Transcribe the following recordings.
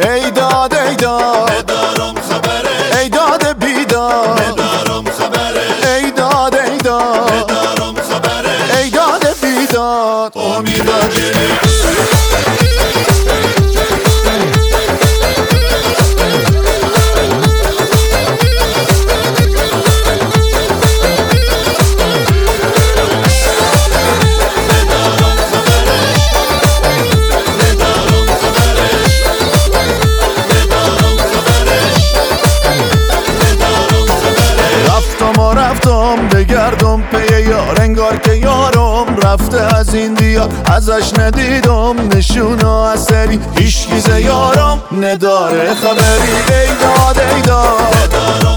ای داد ای داد رفتم بگردم پی یار انگار که یارم رفته از این دیار. ازش ندیدم نشون و اثری. هیچ یارم نداره. خبری ای داد ای داد.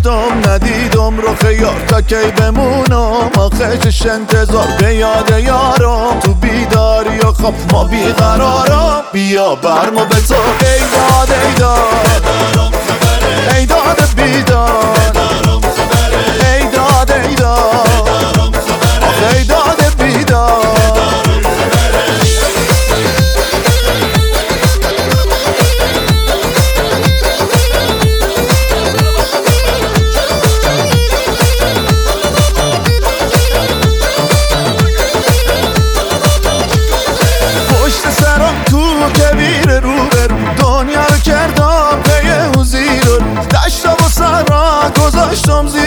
گشتم ندیدم رو خیار تا کی بمونم. آخشش انتظار به یاد یارم. تو بیداری و خب ما بیقرارم. بیا برمو به تو.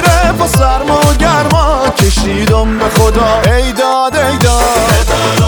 میره با سرما و گرما. کشیدم به خدا. ای داد ای داد.